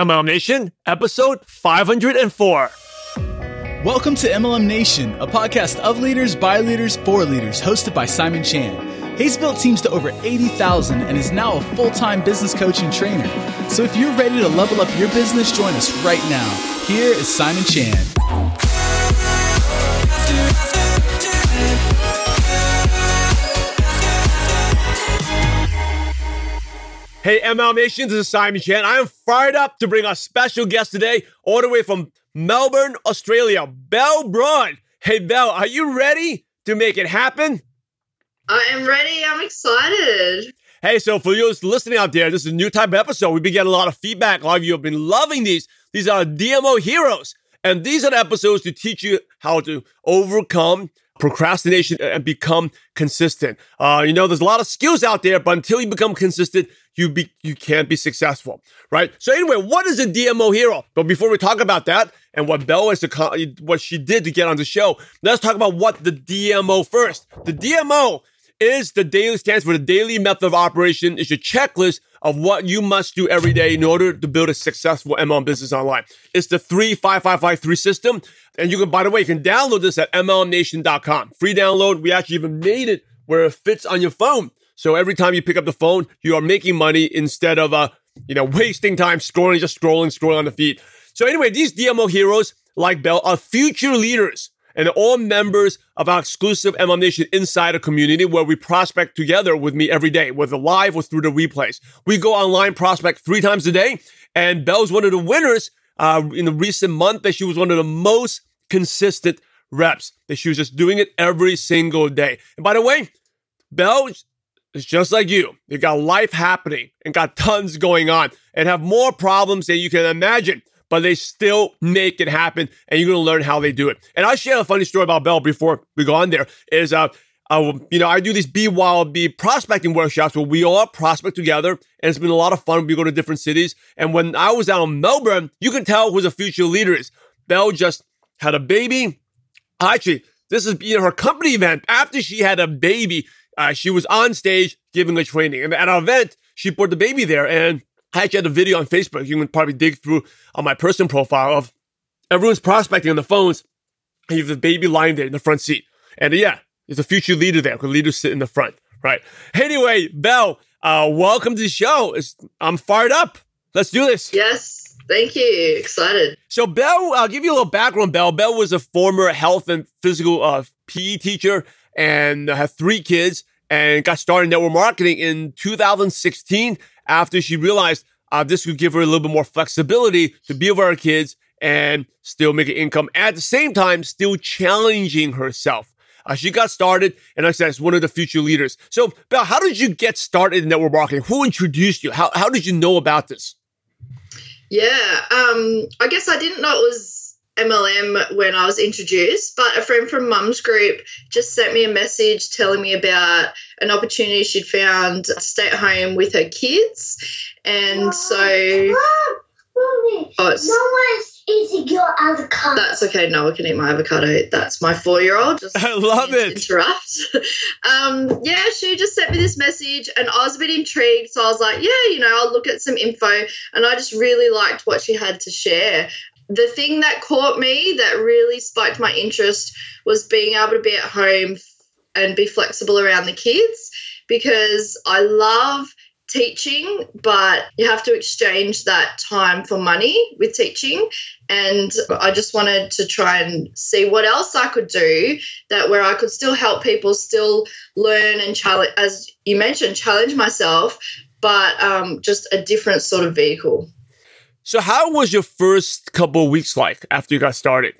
MLM Nation, episode 504. Welcome to MLM Nation, a podcast of leaders, by leaders, for leaders, hosted by Simon Chan. He's built teams to over 80,000 and is now a full time business coach and trainer. So if you're ready to level up your business, join us right now. Here is Simon Chan. Hey, ML Nation, this is Simon Chan. I am fired up to bring a special guest today, all the way from Melbourne, Australia, Belle Braun. Hey, Belle, are you ready to make it happen? I am ready. I'm excited. Hey, so for you listening out there, this is a new type of episode. We've been getting a lot of feedback. A lot of you have been loving these. These are DMO heroes. And these are the episodes to teach you how to overcome procrastination and become consistent. Uh, you know, there's a lot of skills out there, but until you become consistent, you be you can't be successful, right? So anyway, what is a DMO hero? But before we talk about that and what Belle is to, what she did to get on the show, let's talk about what the DMO first. The DMO is the daily stands for the daily method of operation. Is your checklist of what you must do every day in order to build a successful MLM business online. It's the three five five five three system, and you can, by the way, you can download this at MLMNation.com. Free download. We actually even made it where it fits on your phone. So every time you pick up the phone, you are making money instead of uh, you know, wasting time scrolling, just scrolling, scrolling on the feed. So anyway, these DMO heroes like Bell are future leaders and all members of our exclusive MLM Nation Insider community where we prospect together with me every day, whether live or through the replays. We go online prospect three times a day, and Belle's one of the winners uh, in the recent month that she was one of the most consistent reps, that she was just doing it every single day. And by the way, Belle it's just like you. You got life happening and got tons going on and have more problems than you can imagine, but they still make it happen and you're going to learn how they do it. And I'll share a funny story about Belle before we go on there is, uh, uh, you know, I do these Be prospecting workshops where we all prospect together, and it's been a lot of fun. We go to different cities, and when I was out in Melbourne, you can tell who the future leader is. Belle just had a baby. Actually, this is you know, her company event. After she had a baby, uh, she was on stage giving a training. And at our event, she brought the baby there. And I actually had a video on Facebook. You can probably dig through on my personal profile of everyone's prospecting on the phones. And you have the baby lying there in the front seat. And yeah, there's a future leader there because leaders sit in the front, right? Anyway, Belle, uh, welcome to the show. It's, I'm fired up. Let's do this. Yes. Thank you. Excited. So, Belle, I'll give you a little background. Belle, Belle was a former health and physical uh, PE teacher and had three kids and got started in network marketing in 2016 after she realized uh, this would give her a little bit more flexibility to be with her kids and still make an income at the same time, still challenging herself. Uh, she got started, and like I said, it's one of the future leaders. So, Belle, how did you get started in network marketing? Who introduced you? How, how did you know about this? Yeah, um, I guess I didn't know it was MLM when I was introduced, but a friend from Mum's Group just sent me a message telling me about an opportunity she'd found to stay at home with her kids. And Mom, so. Mom, oh, it's, eating your avocado. That's okay. No, I can eat my avocado. That's my four year old. I love it. Interrupt. um, yeah, she just sent me this message and I was a bit intrigued. So I was like, yeah, you know, I'll look at some info. And I just really liked what she had to share the thing that caught me that really spiked my interest was being able to be at home and be flexible around the kids because I love teaching, but you have to exchange that time for money with teaching. And I just wanted to try and see what else I could do that where I could still help people, still learn and challenge, as you mentioned, challenge myself, but um, just a different sort of vehicle. So, how was your first couple of weeks like after you got started?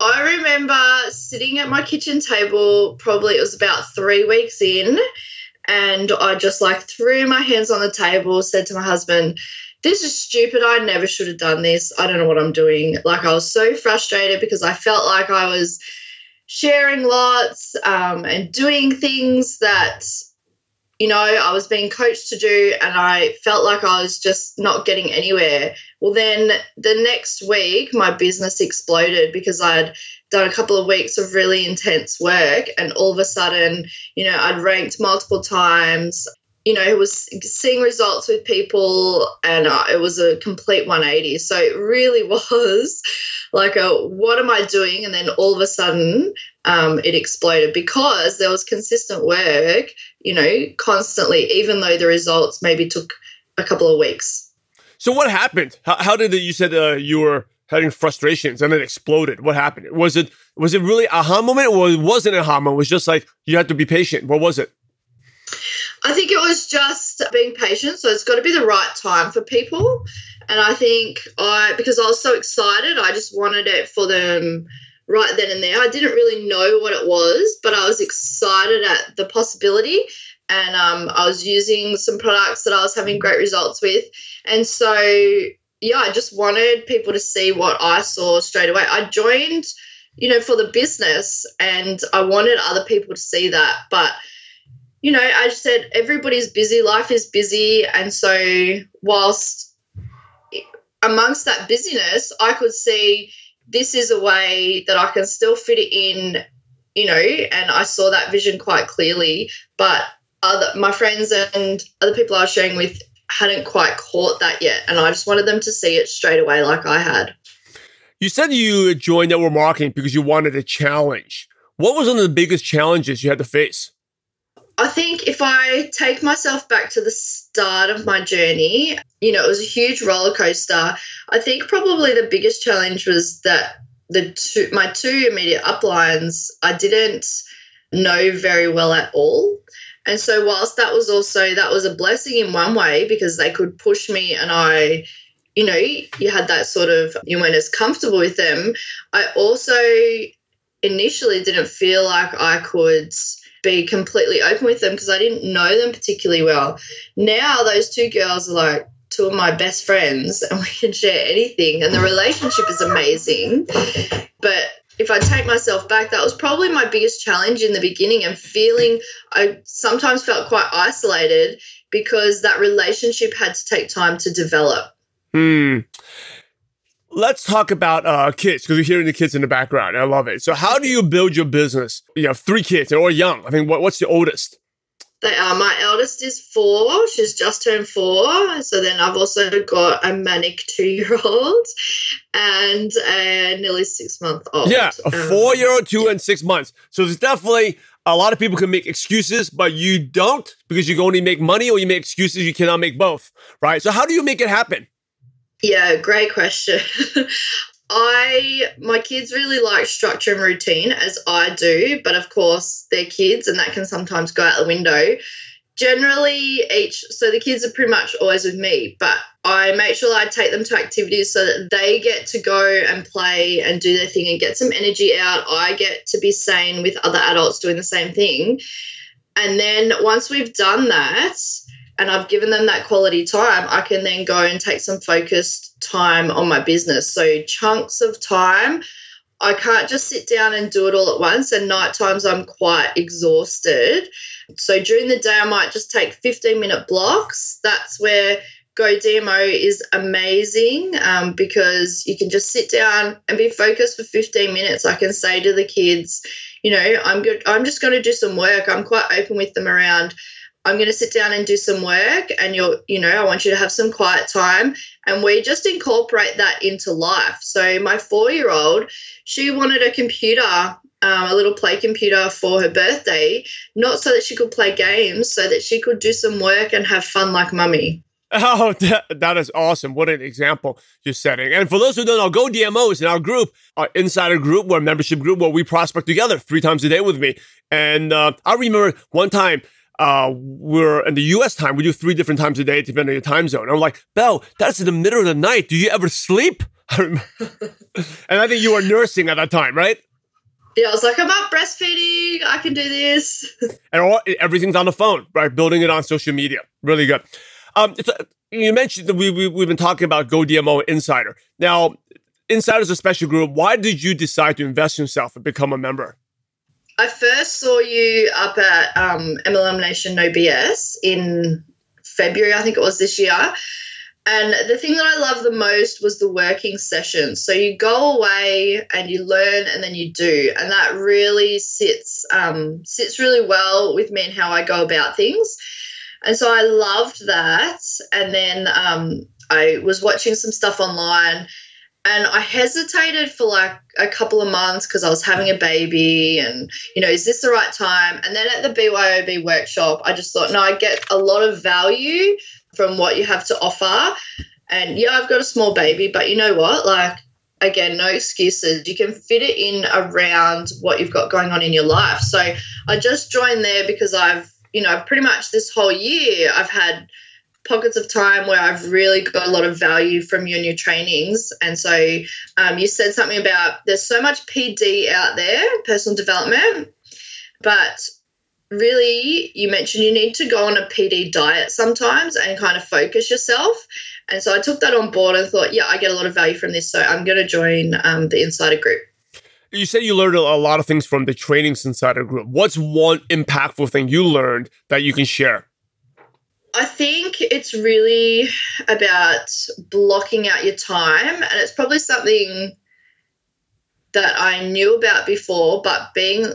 I remember sitting at my kitchen table, probably it was about three weeks in, and I just like threw my hands on the table, said to my husband, This is stupid. I never should have done this. I don't know what I'm doing. Like, I was so frustrated because I felt like I was sharing lots um, and doing things that you know, I was being coached to do, and I felt like I was just not getting anywhere. Well, then the next week, my business exploded because I'd done a couple of weeks of really intense work, and all of a sudden, you know, I'd ranked multiple times. you know, it was seeing results with people, and it was a complete 180. So it really was like a what am I doing? And then all of a sudden, um, it exploded because there was consistent work, you know, constantly, even though the results maybe took a couple of weeks. So what happened? How, how did it? You said uh, you were having frustrations and it exploded. What happened? Was it was it really aha moment or it wasn't a aha moment? It was just like you had to be patient. What was it? I think it was just being patient. So it's got to be the right time for people. And I think I, because I was so excited, I just wanted it for them right then and there. I didn't really know what it was, but I was excited at the possibility. And um, I was using some products that I was having great results with. And so, yeah, I just wanted people to see what I saw straight away. I joined, you know, for the business and I wanted other people to see that. But you know, I said everybody's busy, life is busy. And so, whilst amongst that busyness, I could see this is a way that I can still fit it in, you know, and I saw that vision quite clearly. But other my friends and other people I was sharing with hadn't quite caught that yet. And I just wanted them to see it straight away, like I had. You said you joined network marketing because you wanted a challenge. What was one of the biggest challenges you had to face? I think if I take myself back to the start of my journey, you know, it was a huge roller coaster. I think probably the biggest challenge was that the two my two immediate uplines I didn't know very well at all. And so whilst that was also that was a blessing in one way because they could push me and I you know, you had that sort of you weren't as comfortable with them. I also initially didn't feel like I could be completely open with them because I didn't know them particularly well. Now those two girls are like two of my best friends and we can share anything and the relationship is amazing. But if I take myself back, that was probably my biggest challenge in the beginning and feeling I sometimes felt quite isolated because that relationship had to take time to develop. Hmm let's talk about uh, kids because we're hearing the kids in the background. I love it. So, how do you build your business? You have three kids or young. I mean, what, what's the oldest? They are. My eldest is four. She's just turned four. So then I've also got a manic two-year-old and a nearly six-month-old. Yeah, a um, four-year-old, two and six months. So there's definitely a lot of people can make excuses, but you don't because you can only make money, or you make excuses you cannot make both. Right. So how do you make it happen? Yeah, great question. I my kids really like structure and routine as I do, but of course they're kids and that can sometimes go out the window. Generally each so the kids are pretty much always with me, but I make sure I take them to activities so that they get to go and play and do their thing and get some energy out. I get to be sane with other adults doing the same thing. And then once we've done that, and I've given them that quality time, I can then go and take some focused time on my business. So chunks of time. I can't just sit down and do it all at once. And night times I'm quite exhausted. So during the day I might just take 15 minute blocks. That's where Go DMO is amazing um, because you can just sit down and be focused for 15 minutes. I can say to the kids, you know, I'm good. I'm just going to do some work. I'm quite open with them around I'm going to sit down and do some work and you're, you know, I want you to have some quiet time. And we just incorporate that into life. So my four year old, she wanted a computer, um, a little play computer for her birthday, not so that she could play games, so that she could do some work and have fun like mummy. Oh, that, is awesome. What an example you're setting. And for those who don't know, Go DMOs in our group, our insider group, where membership group, where we prospect together three times a day with me. And uh, I remember one time uh, we're in the US time. We do three different times a day, depending on your time zone. I'm like, Belle, that's in the middle of the night. Do you ever sleep? and I think you were nursing at that time, right? Yeah, I was like, I'm up breastfeeding. I can do this. and all, everything's on the phone, right? Building it on social media. Really good. Um, a, you mentioned that we, we, we've been talking about GoDMO Insider. Now, Insider is a special group. Why did you decide to invest in yourself and become a member? I first saw you up at um, MLM Nation No BS in February, I think it was this year. And the thing that I love the most was the working session. So you go away and you learn and then you do. And that really sits um, sits really well with me and how I go about things. And so I loved that. And then um, I was watching some stuff online and I hesitated for like a couple of months because I was having a baby and, you know, is this the right time? And then at the BYOB workshop, I just thought, no, I get a lot of value from what you have to offer. And yeah, I've got a small baby, but you know what? Like, again, no excuses. You can fit it in around what you've got going on in your life. So I just joined there because I've, you know, pretty much this whole year I've had pockets of time where I've really got a lot of value from your trainings. And so um, you said something about there's so much PD out there, personal development, but really you mentioned you need to go on a PD diet sometimes and kind of focus yourself. And so I took that on board and thought, yeah, I get a lot of value from this. So I'm going to join um, the Insider Group. You said you learned a lot of things from the Trainings Insider Group. What's one impactful thing you learned that you can share? I think it's really about blocking out your time, and it's probably something that I knew about before, but being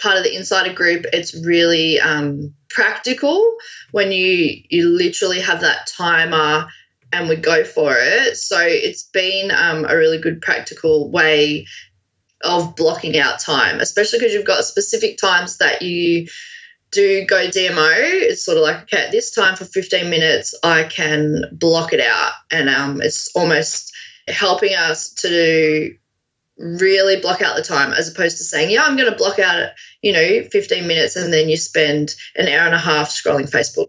part of the insider group, it's really um, practical when you you literally have that timer and we go for it. So it's been um, a really good practical way of blocking out time, especially because you've got specific times that you do go DMO, it's sort of like, okay, this time for 15 minutes, I can block it out. And um, it's almost helping us to really block out the time as opposed to saying, yeah, I'm going to block out, you know, 15 minutes and then you spend an hour and a half scrolling Facebook.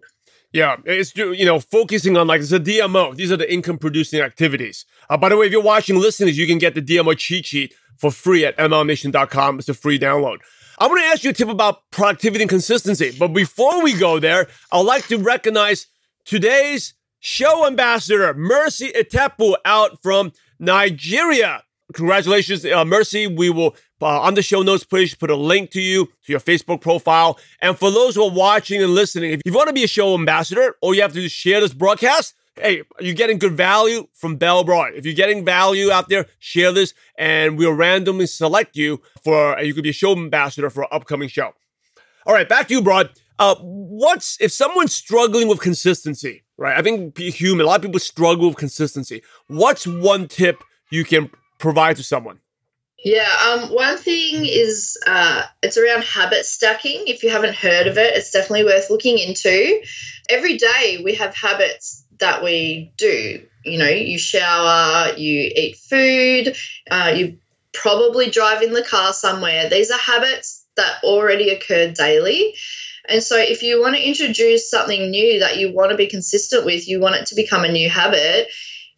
Yeah, it's you know focusing on like it's a DMO. These are the income producing activities. Uh, by the way, if you're watching, listeners, you can get the DMO cheat sheet for free at mlmnation.com. It's a free download. I'm going to ask you a tip about productivity and consistency. But before we go there, I'd like to recognize today's show ambassador, Mercy Etepu, out from Nigeria. Congratulations, uh, Mercy. We will, uh, on the show notes, please put a link to you, to your Facebook profile. And for those who are watching and listening, if you want to be a show ambassador, all you have to do is share this broadcast hey, you're getting good value from Bell Broad. If you're getting value out there, share this and we'll randomly select you for, you could be a show ambassador for an upcoming show. All right, back to you, Broad. Uh, what's, if someone's struggling with consistency, right? I think human, a lot of people struggle with consistency. What's one tip you can provide to someone? Yeah, um, one thing is uh, it's around habit stacking. If you haven't heard of it, it's definitely worth looking into. Every day we have habits that we do. You know, you shower, you eat food, uh, you probably drive in the car somewhere. These are habits that already occur daily. And so, if you want to introduce something new that you want to be consistent with, you want it to become a new habit,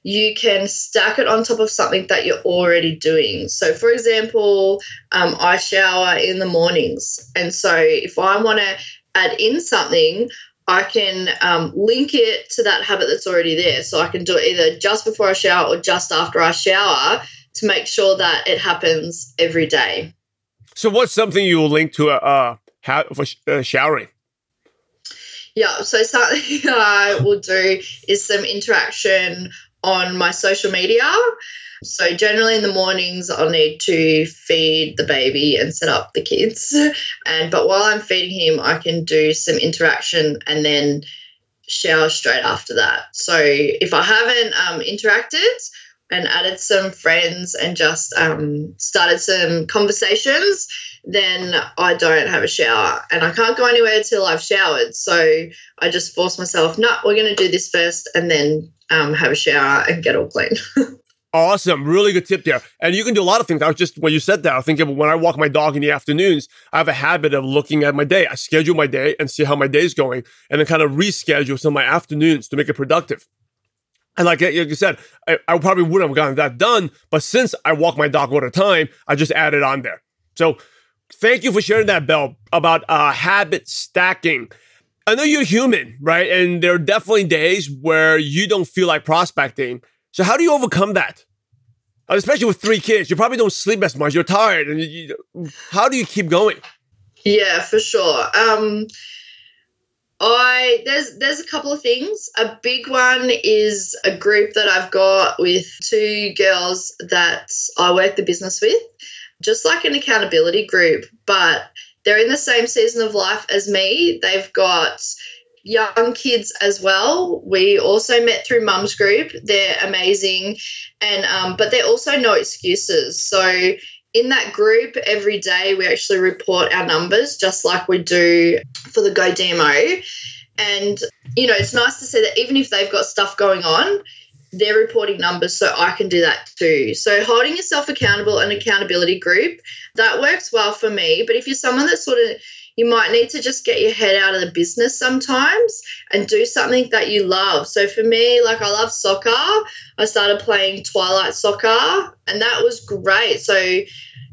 you can stack it on top of something that you're already doing. So, for example, um, I shower in the mornings. And so, if I want to add in something, I can um, link it to that habit that's already there. So I can do it either just before I shower or just after I shower to make sure that it happens every day. So, what's something you will link to a uh, uh, for uh, showering? Yeah, so something I will do is some interaction on my social media. So generally in the mornings I'll need to feed the baby and set up the kids. And but while I'm feeding him, I can do some interaction and then shower straight after that. So if I haven't um, interacted and added some friends and just um, started some conversations, then I don't have a shower and I can't go anywhere until I've showered. So I just force myself, no, we're going to do this first and then um, have a shower and get all clean. Awesome. Really good tip there. And you can do a lot of things. I was just, when you said that, I think of when I walk my dog in the afternoons, I have a habit of looking at my day. I schedule my day and see how my day is going and then kind of reschedule some of my afternoons to make it productive. And like, like you said, I, I probably wouldn't have gotten that done. But since I walk my dog all the time, I just added on there. So thank you for sharing that, Bell, about uh, habit stacking. I know you're human, right? And there are definitely days where you don't feel like prospecting so how do you overcome that? Especially with three kids, you probably don't sleep as much. You're tired, and you, how do you keep going? Yeah, for sure. Um, I there's there's a couple of things. A big one is a group that I've got with two girls that I work the business with, just like an accountability group, but they're in the same season of life as me. They've got young kids as well. We also met through Mums Group. They're amazing, and um, but they're also no excuses. So in that group every day we actually report our numbers just like we do for the go dmo and you know it's nice to see that even if they've got stuff going on they're reporting numbers so i can do that too so holding yourself accountable and accountability group that works well for me but if you're someone that sort of you might need to just get your head out of the business sometimes and do something that you love. So for me, like I love soccer. I started playing Twilight soccer and that was great. So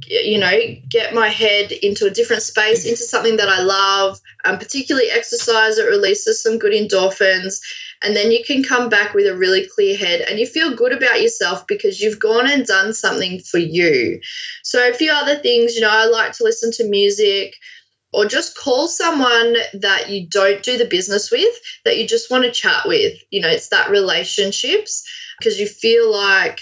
you know, get my head into a different space, into something that I love, um, particularly exercise. It releases some good endorphins. And then you can come back with a really clear head and you feel good about yourself because you've gone and done something for you. So, a few other things, you know, I like to listen to music or just call someone that you don't do the business with that you just want to chat with. You know, it's that relationships because you feel like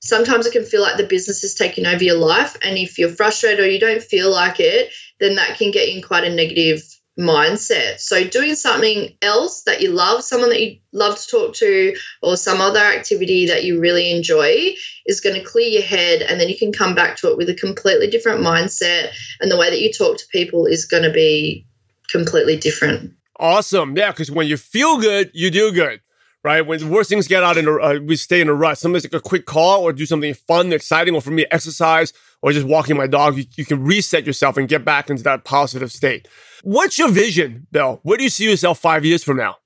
sometimes it can feel like the business is taking over your life. And if you're frustrated or you don't feel like it, then that can get in quite a negative mindset. So, doing something else that you love, someone that you love to talk to, or some other activity that you really enjoy is going to clear your head. And then you can come back to it with a completely different mindset. And the way that you talk to people is going to be completely different. Awesome. Yeah. Because when you feel good, you do good right? When the worst things get out in a, uh, we stay in a rut. Sometimes like a quick call or do something fun, exciting, or for me, exercise or just walking my dog. You, you, can reset yourself and get back into that positive state. What's your vision, Bill? Where do you see yourself five years from now?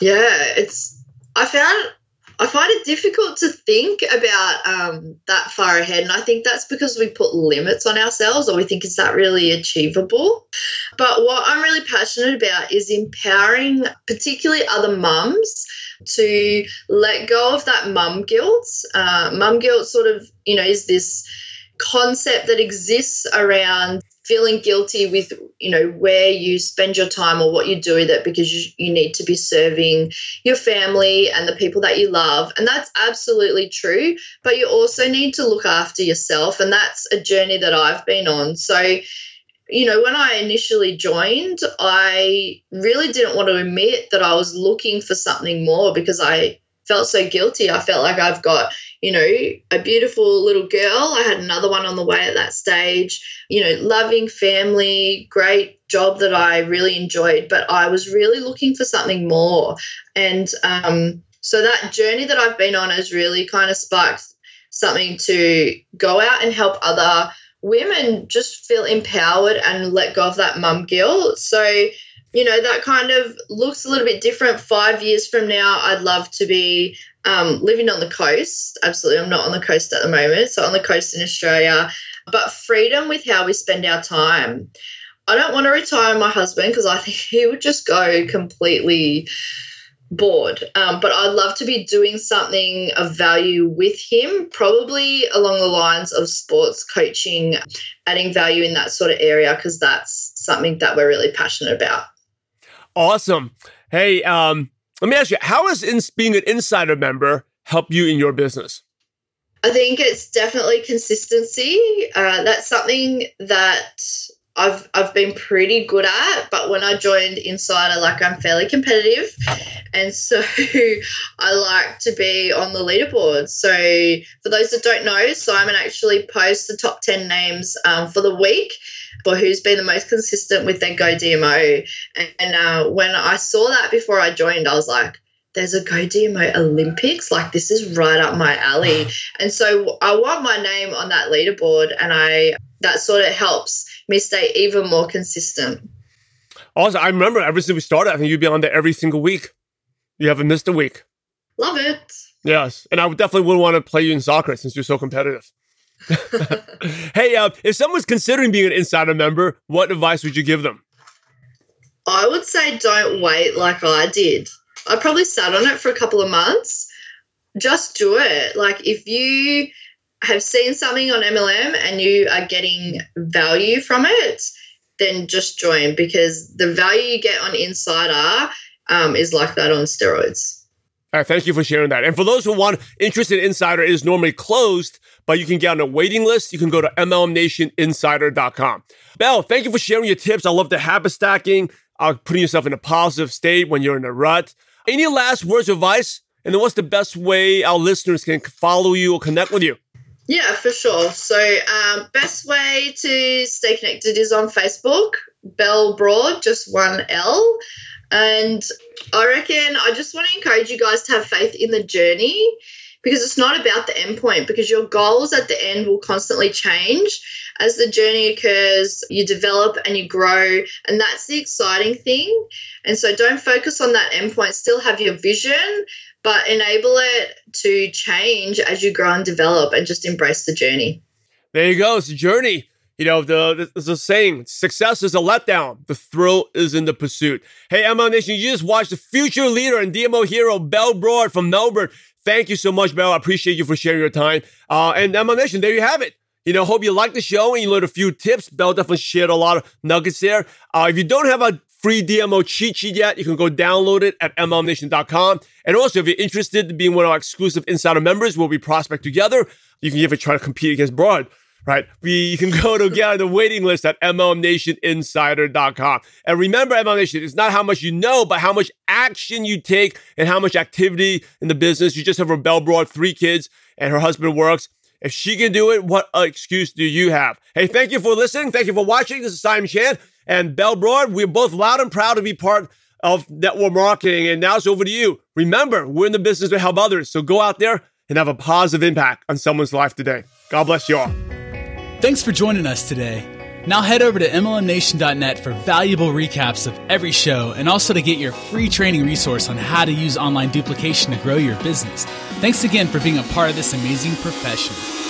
Yeah, it's, I found I find it difficult to think about um, that far ahead. And I think that's because we put limits on ourselves or we think, is that really achievable? But what I'm really passionate about is empowering, particularly other mums, to let go of that mum guilt. Uh, mum guilt sort of, you know, is this concept that exists around feeling guilty with you know where you spend your time or what you do with it because you, you need to be serving your family and the people that you love. And that's absolutely true but you also need to look after yourself. And that's a journey that i've been on. So you know, when I initially joined, I really didn't want to admit that I was looking for something more because I felt so guilty. I felt like I've got, you know, a beautiful little girl. I had another one on the way at that stage, you know, loving family, great job that I really enjoyed, but I was really looking for something more. And um, so that journey that I've been on has really kind of sparked something to go out and help other women just feel empowered and let go of that mum guilt. So, you know, that kind of looks a little bit different. Five years from now, I'd love to be um, living on the coast. Absolutely. I'm not on the coast at the moment. So, on the coast in Australia, but freedom with how we spend our time. I don't want to retire my husband because I think he would just go completely bored. Um, but I'd love to be doing something of value with him, probably along the lines of sports coaching, adding value in that sort of area because that's something that we're really passionate about. Awesome. Hey, um, let me ask you, how has in, being an insider member help you in your business? I think it's definitely consistency. Uh, that's something that I've I've been pretty good at, but when I joined Insider, like I'm fairly competitive, and so I like to be on the leaderboard. So for those that don't know, Simon actually posts the top ten names um, for the week, for who's been the most consistent with their Go DMO. And, and uh, when I saw that before I joined, I was like, there's a Go DMO Olympics. Like this is right up my alley. And so I want my name on that leaderboard and I that sort of helps me stay even more consistent. Also, I remember ever since we started, I think you'd be on there every single week. You haven't missed a week. Love it. Yes. And I definitely wouldn't want to play you in soccer since you're so competitive. hey, uh, if someone's considering being an insider member, what advice would you give them? I would say don't wait like I did. I probably sat on it for a couple of months. Just do it. Like if you have seen something on MLM and you are getting value from it, then just join because the value you get on Insider um, is like that on steroids. All right, thank you for sharing that. And for those who want interest in Insider, it is normally closed, but you can get on a waiting list. You can go to MLMNationInsider.com. Bell, thank you for sharing your tips. I love the habit stacking uh, putting yourself in a positive state when you're in a rut. Any last words of advice? And then what's the best way our listeners can follow you or connect with you? Yeah, for sure. So, um, best way to stay connected is on Facebook, Bell Broad, just one L. And I reckon I just want to encourage you guys to have faith in the journey because it's not about the end point because your goals at the end will constantly change as the journey occurs you develop and you grow and that's the exciting thing and so don't focus on that end point still have your vision but enable it to change as you grow and develop and just embrace the journey there you go it's a journey you know, the a saying, success is a letdown. The thrill is in the pursuit. Hey, MLM Nation, you just watched the future leader and DMO hero, Bell Broad from Melbourne. Thank you so much, Belle. I appreciate you for sharing your time. Uh, and MLM Nation, there you have it. You know, hope you like the show and you learned a few tips. Belle definitely shared a lot of nuggets there. Uh, if you don't have a free DMO cheat sheet yet, you can go download it at MLMNation.com. And also, if you're interested in being one of our exclusive insider members, where be prospect together. You can give it a try to compete against Broad right? We, you can go to get on the waiting list at MLMNationInsider.com. And remember, MLM Nation, it's not how much you know, but how much action you take and how much activity in the business. You just have Rebel brought three kids and her husband works. If she can do it, what excuse do you have? Hey, thank you for listening. Thank you for watching. This is Simon Chan and Bell Broad. We're both loud and proud to be part of network marketing. And now it's over to you. Remember, we're in the business to help others. So go out there and have a positive impact on someone's life today. God bless you all. Thanks for joining us today. Now head over to MLMNation.net for valuable recaps of every show and also to get your free training resource on how to use online duplication to grow your business. Thanks again for being a part of this amazing profession.